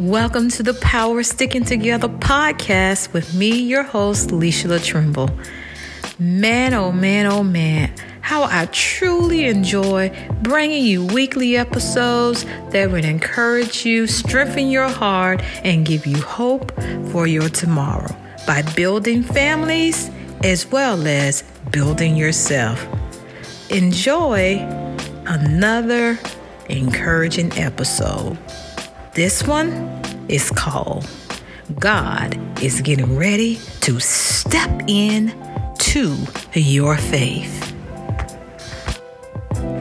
Welcome to the Power Sticking Together podcast with me, your host, Leisha Trimble. Man, oh man, oh man, how I truly enjoy bringing you weekly episodes that would encourage you, strengthen your heart, and give you hope for your tomorrow by building families as well as building yourself. Enjoy another encouraging episode. This one is called God is getting ready to step in to your faith.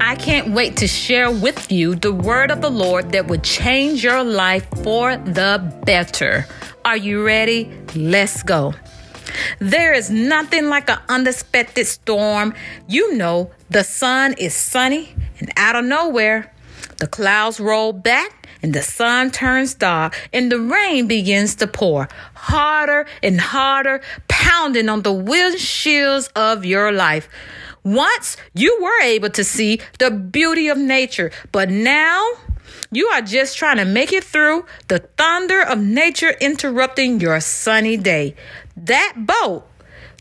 I can't wait to share with you the word of the Lord that would change your life for the better. Are you ready? Let's go. There is nothing like an unexpected storm. You know, the sun is sunny and out of nowhere, the clouds roll back and the sun turns dark and the rain begins to pour harder and harder, pounding on the windshields of your life. Once you were able to see the beauty of nature, but now you are just trying to make it through the thunder of nature interrupting your sunny day. That boat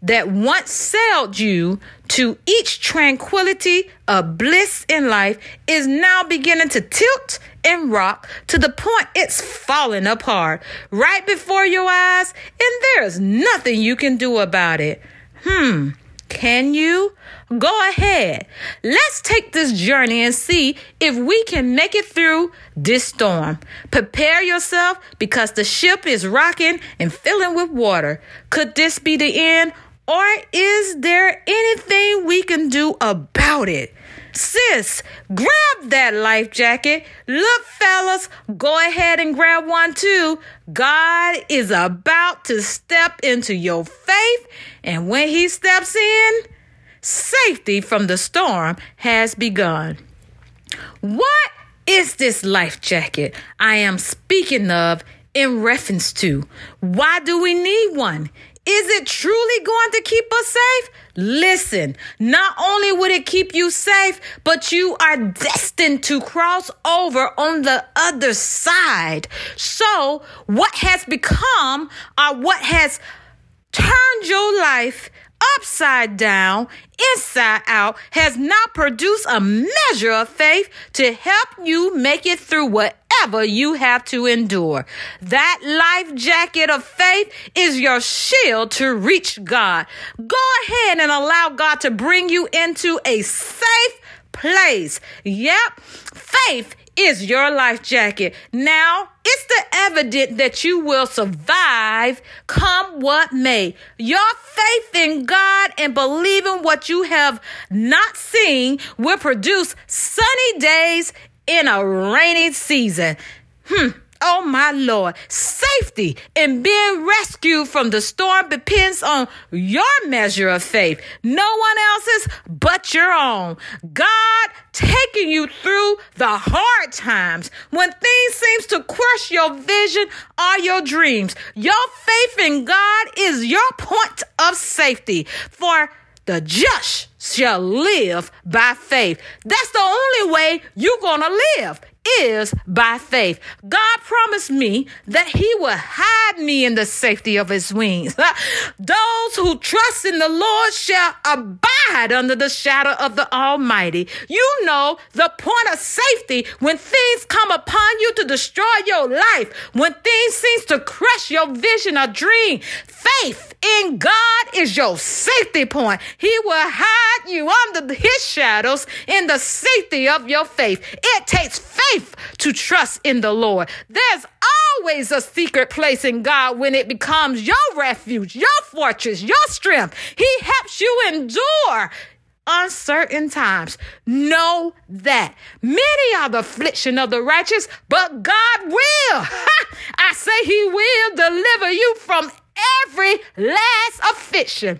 that once sailed you to each tranquility of bliss in life is now beginning to tilt and rock to the point it's falling apart right before your eyes, and there's nothing you can do about it. Hmm, can you? Go ahead. Let's take this journey and see if we can make it through this storm. Prepare yourself because the ship is rocking and filling with water. Could this be the end or is there anything we can do about it? Sis, grab that life jacket. Look, fellas, go ahead and grab one too. God is about to step into your faith, and when He steps in, safety from the storm has begun. What is this life jacket I am speaking of in reference to? Why do we need one? Is it truly going to keep us safe? Listen, not only would it keep you safe, but you are destined to cross over on the other side. So, what has become or what has turned your life upside down, inside out, has not produced a measure of faith to help you make it through whatever you have to endure. That life jacket of faith is your shield to reach God. Go ahead and allow God to bring you into a safe place. Yep, faith is your life jacket. Now, it's the evidence that you will survive come what may. Your faith in God and believing what you have not seen will produce sunny days in a rainy season. Hmm. Oh my Lord, safety and being rescued from the storm depends on your measure of faith, no one else's but your own. God taking you through the hard times when things seems to crush your vision or your dreams. Your faith in God is your point of safety for the just shall live by faith. That's the only way you're going to live is by faith. God promised me that He will hide me in the safety of His wings. Those who trust in the Lord shall abide under the shadow of the Almighty. You know the point of safety when things come upon you to destroy your life, when things seems to crush your vision or dream. Faith in God is your safety point. He will hide you under His shadows in the safety of your faith. It takes faith to trust in the Lord. There's always a secret place in God when it becomes your refuge, your fortress, your strength. He helps you endure uncertain times. Know that many are the affliction of the righteous, but God will. I say He will deliver you from every last affliction.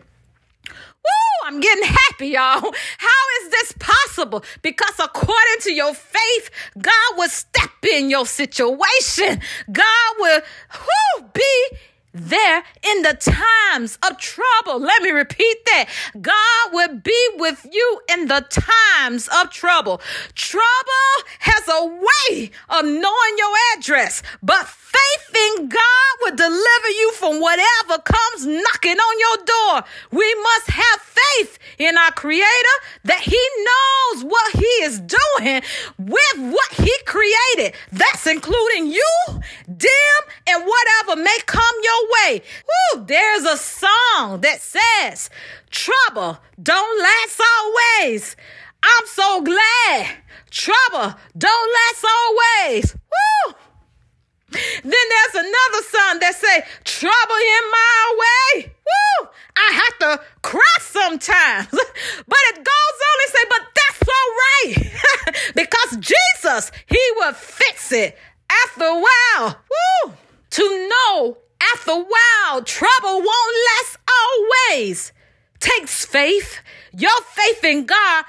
Woo, I'm getting happy, y'all. How is this possible? Because according to your faith, God will step in your situation. God will whoo, be there in the times of trouble. Let me repeat that. God will be with you in the times of trouble. Trouble has a way of knowing your address, but faith in God will deliver you from whatever comes knocking on your door. We must have faith in our Creator that He knows what He is doing with what He created. That's including you, them, and whatever may come your way. Woo, there's a song that says, Trouble don't last always. I'm so glad. Trouble don't last always. Woo! Then there's another song that say, trouble in my way. Woo! I have to cry sometimes. but it goes on and say, but that's all right. because Jesus, he will fix it after a while. Woo! To know after a while, trouble won't last always. Takes faith, your faith in God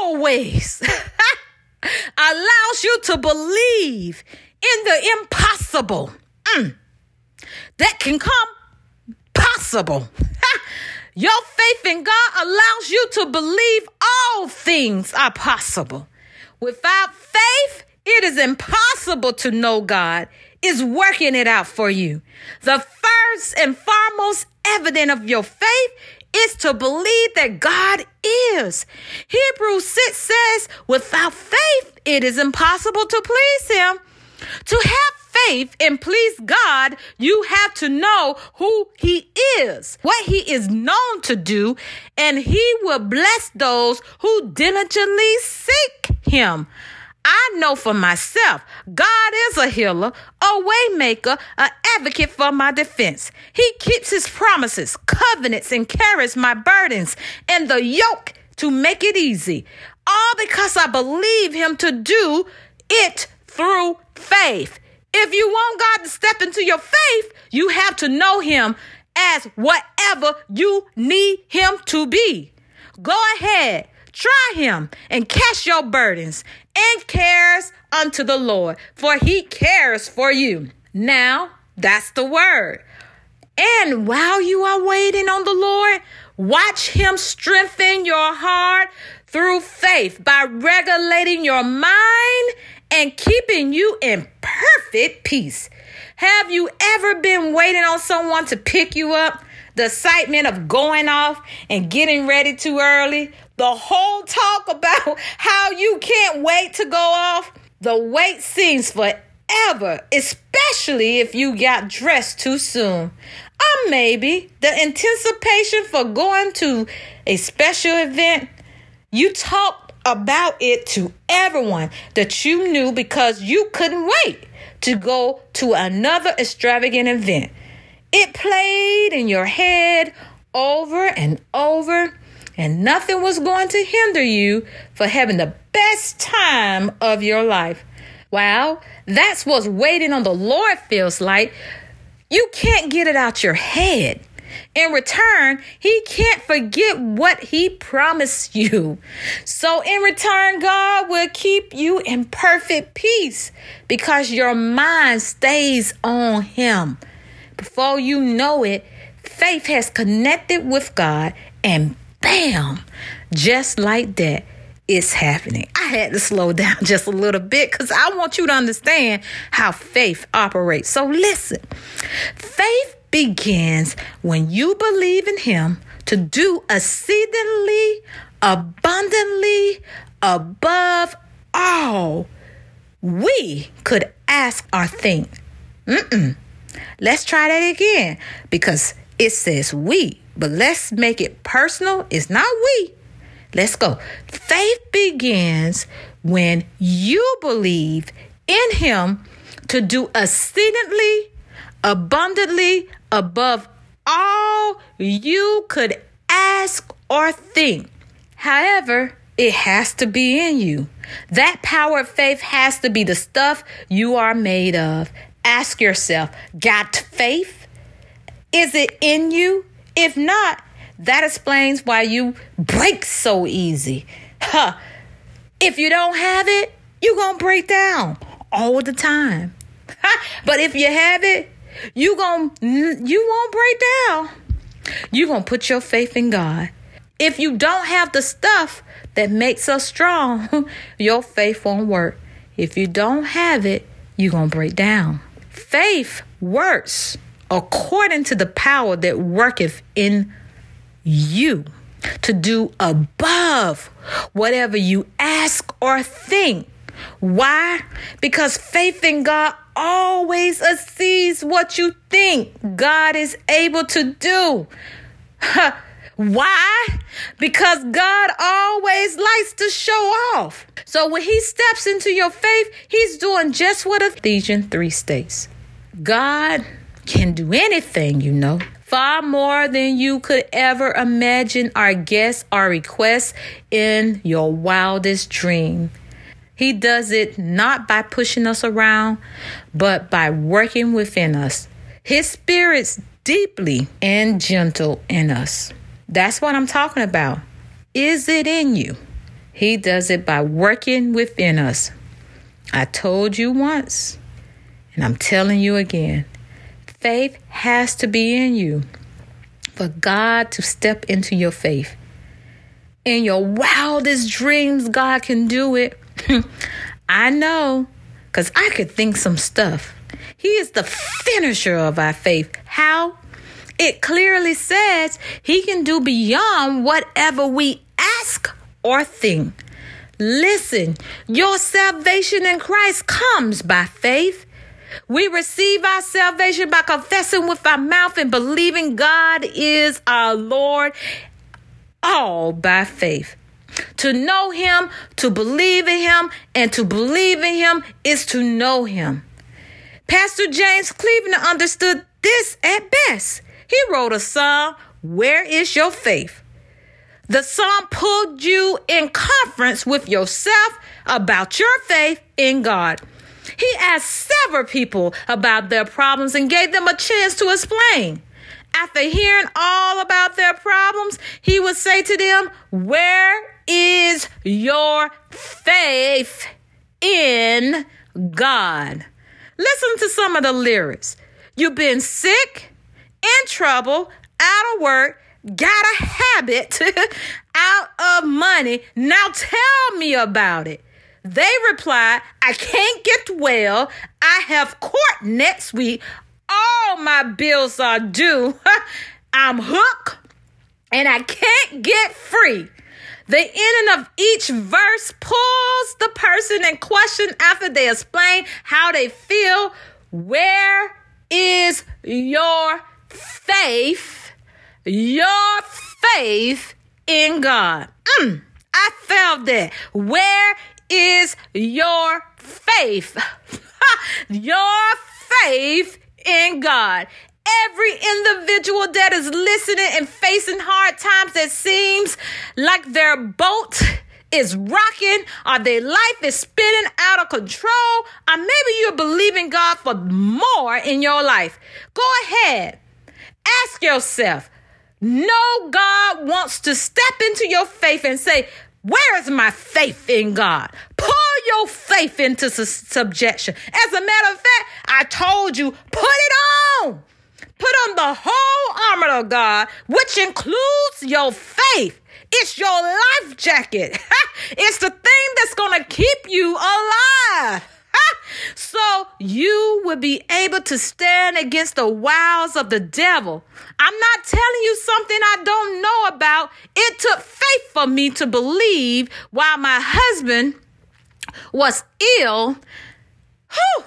always allows you to believe in the impossible mm, that can come possible. Your faith in God allows you to believe all things are possible. Without faith, it is impossible to know God is working it out for you. The first and foremost evidence of your faith is to believe that God is. Hebrews 6 says, without faith, it is impossible to please Him. To have faith and please God, you have to know who He is, what He is known to do, and He will bless those who diligently seek Him. I know for myself, God is a healer, a waymaker, an advocate for my defense. He keeps his promises, covenants, and carries my burdens and the yoke to make it easy. All because I believe him to do it through faith. If you want God to step into your faith, you have to know Him as whatever you need Him to be. Go ahead, try Him, and cast your burdens and cares unto the Lord, for He cares for you. Now, that's the word. And while you are waiting on the Lord, watch Him strengthen your heart through faith by regulating your mind and keeping you in perfect peace. Have you ever been waiting on someone to pick you up? The excitement of going off and getting ready too early? The whole talk about how you can't wait to go off? The wait seems forever, especially if you got dressed too soon. Or maybe the anticipation for going to a special event. You talk about it to everyone that you knew because you couldn't wait to go to another extravagant event. It played in your head over and over, and nothing was going to hinder you for having the best time of your life. Wow, that's what waiting on the Lord feels like. You can't get it out your head. In return, he can't forget what he promised you. So, in return, God will keep you in perfect peace because your mind stays on him. Before you know it, faith has connected with God, and bam, just like that, it's happening. I had to slow down just a little bit because I want you to understand how faith operates. So, listen faith begins when you believe in Him to do exceedingly, abundantly, above all we could ask or think. Mm-mm. Let's try that again because it says we, but let's make it personal. It's not we. Let's go. Faith begins when you believe in Him to do exceedingly, abundantly, above all you could ask or think. However, it has to be in you. That power of faith has to be the stuff you are made of. Ask yourself, got faith? Is it in you? If not, that explains why you break so easy. Huh. If you don't have it, you're going to break down all the time. but if you have it, you going you won't break down. You're going to put your faith in God. If you don't have the stuff that makes us strong, your faith won't work. If you don't have it, you're going to break down. Faith works according to the power that worketh in you to do above whatever you ask or think. Why? Because faith in God always exceeds what you think God is able to do. Why? Because God always likes to show off. So when he steps into your faith, he's doing just what Ephesians 3 states. God can do anything, you know. Far more than you could ever imagine or guess or request in your wildest dream. He does it not by pushing us around, but by working within us. His spirit's deeply and gentle in us. That's what I'm talking about. Is it in you? He does it by working within us. I told you once, and I'm telling you again faith has to be in you for God to step into your faith. In your wildest dreams, God can do it. I know, because I could think some stuff. He is the finisher of our faith. How? It clearly says he can do beyond whatever we ask or think. Listen, your salvation in Christ comes by faith. We receive our salvation by confessing with our mouth and believing God is our Lord, all by faith. To know Him, to believe in Him, and to believe in Him is to know Him. Pastor James Cleveland understood this at best. He wrote a song, Where is Your Faith? The song pulled you in conference with yourself about your faith in God. He asked several people about their problems and gave them a chance to explain. After hearing all about their problems, he would say to them, Where is your faith in God? Listen to some of the lyrics. You've been sick, in trouble, out of work, got a habit, out of money. Now tell me about it. They reply, I can't get well. I have court next week. All my bills are due. I'm hooked and I can't get free. The ending of each verse pulls the person in question after they explain how they feel. Where is your faith? Your faith in God. Mm, I felt that. Where is your faith? your faith in God every individual that is listening and facing hard times that seems like their boat is rocking or their life is spinning out of control, or maybe you're believing God for more in your life. Go ahead. Ask yourself, no, God wants to step into your faith and say, where is my faith in God? Pull your faith into su- subjection. As a matter of fact, I told you, put it on. Put on the whole armor of God, which includes your faith. It's your life jacket. it's the thing that's going to keep you alive. so you will be able to stand against the wiles of the devil. I'm not telling you something I don't know about. It took faith for me to believe while my husband was ill. Whew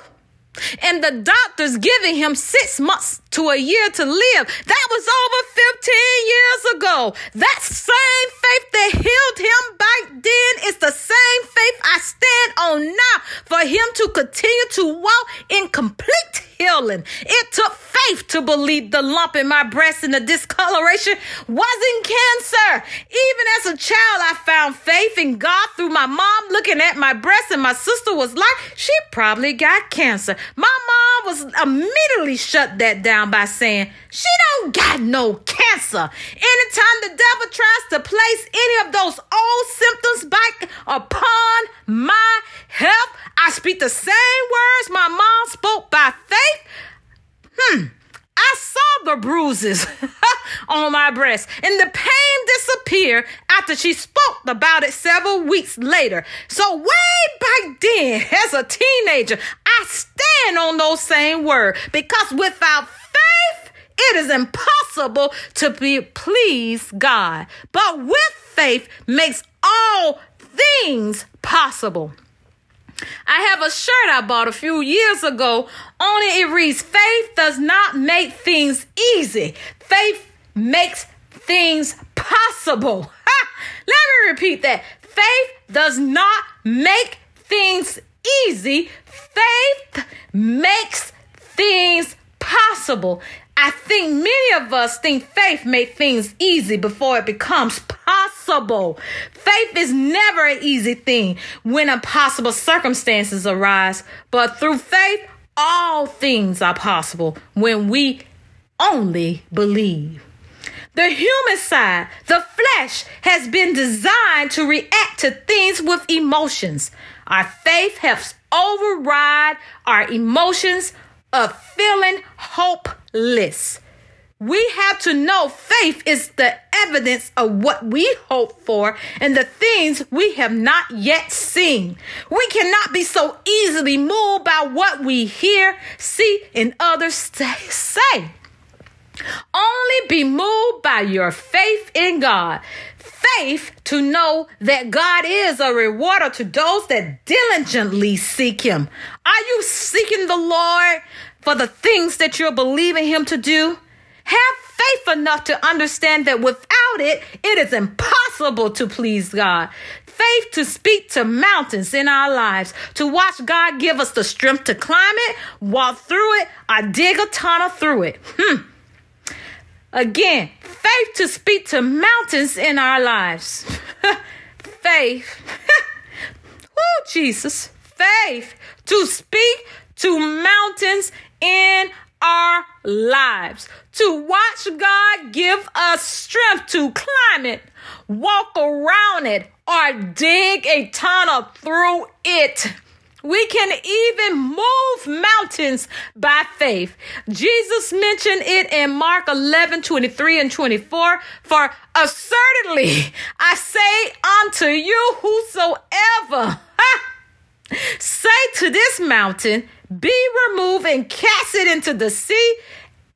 and the doctors giving him six months to a year to live. That was over 15 years ago. That same faith that healed him back then is the same faith I stand on now for him to continue to walk in complete healing. It took faith to believe the lump in my breast and the discoloration wasn't cancer. Even as a child, I found faith in God through my mom looking at my breast, and my sister was like, she probably got cancer. My mom was immediately shut that down by saying, she don't got no cancer. Anytime the devil tries to place any of those old symptoms back upon my health, I speak the same words my mom spoke by faith. Hmm, I saw the bruises on my breast, and the pain disappeared after she spoke about it several weeks later. So, way back then, as a teenager, I stand on those same words because without it is impossible to be please God. But with faith makes all things possible. I have a shirt I bought a few years ago. On it, it reads, Faith does not make things easy. Faith makes things possible. Ha! Let me repeat that. Faith does not make things easy. Faith makes things possible. I think many of us think faith makes things easy before it becomes possible. Faith is never an easy thing when impossible circumstances arise, but through faith, all things are possible when we only believe. The human side, the flesh, has been designed to react to things with emotions. Our faith helps override our emotions of feeling hopeless. We have to know faith is the evidence of what we hope for and the things we have not yet seen. We cannot be so easily moved by what we hear, see, and others say. Only be moved by your faith in God. Faith to know that God is a rewarder to those that diligently seek Him. Are you seeking the Lord for the things that you're believing Him to do? Have faith enough to understand that without it, it is impossible to please God. Faith to speak to mountains in our lives, to watch God give us the strength to climb it, walk through it, or dig a tunnel through it. Hmm. Again, faith to speak to mountains in our lives. faith. oh, Jesus. Faith to speak to mountains in our lives. To watch God give us strength to climb it, walk around it, or dig a tunnel through it. We can even move mountains by faith. Jesus mentioned it in Mark 11, 23 and 24. For assertedly I say unto you, whosoever say to this mountain, be removed and cast it into the sea,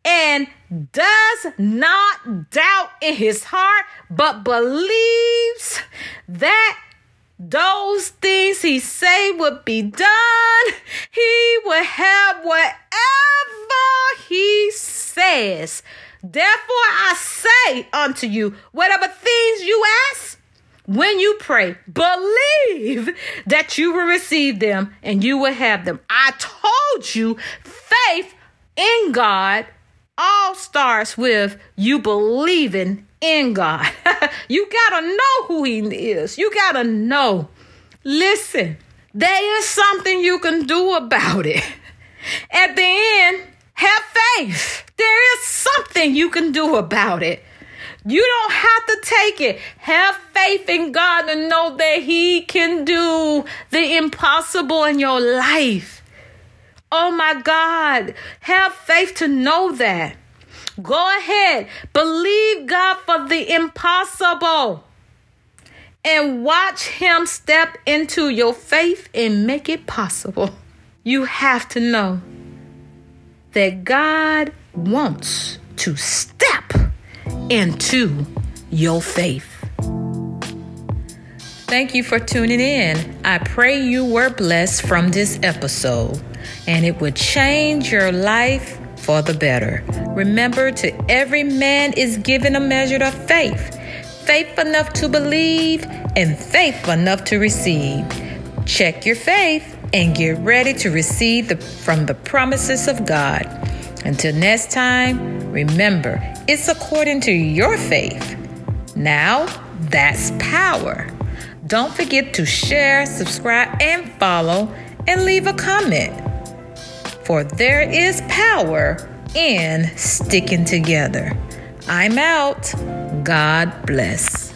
and does not doubt in his heart, but believes that those things he say would be done, he will have whatever he says. Therefore I say unto you, whatever things you ask, when you pray, believe that you will receive them and you will have them. I told you, faith in God all starts with you believing in God. you got to know who He is. You got to know. Listen, there is something you can do about it. At the end, have faith. There is something you can do about it. You don't have to take it. Have faith in God and know that He can do the impossible in your life. Oh my God. Have faith to know that. Go ahead. Believe God for the impossible. And watch Him step into your faith and make it possible. You have to know that God wants to step into your faith. Thank you for tuning in. I pray you were blessed from this episode and it would change your life for the better. Remember, to every man is given a measure of faith faith enough to believe and faith enough to receive. Check your faith and get ready to receive the, from the promises of God. Until next time, remember, it's according to your faith. Now, that's power. Don't forget to share, subscribe, and follow, and leave a comment. For there is power in sticking together. I'm out. God bless.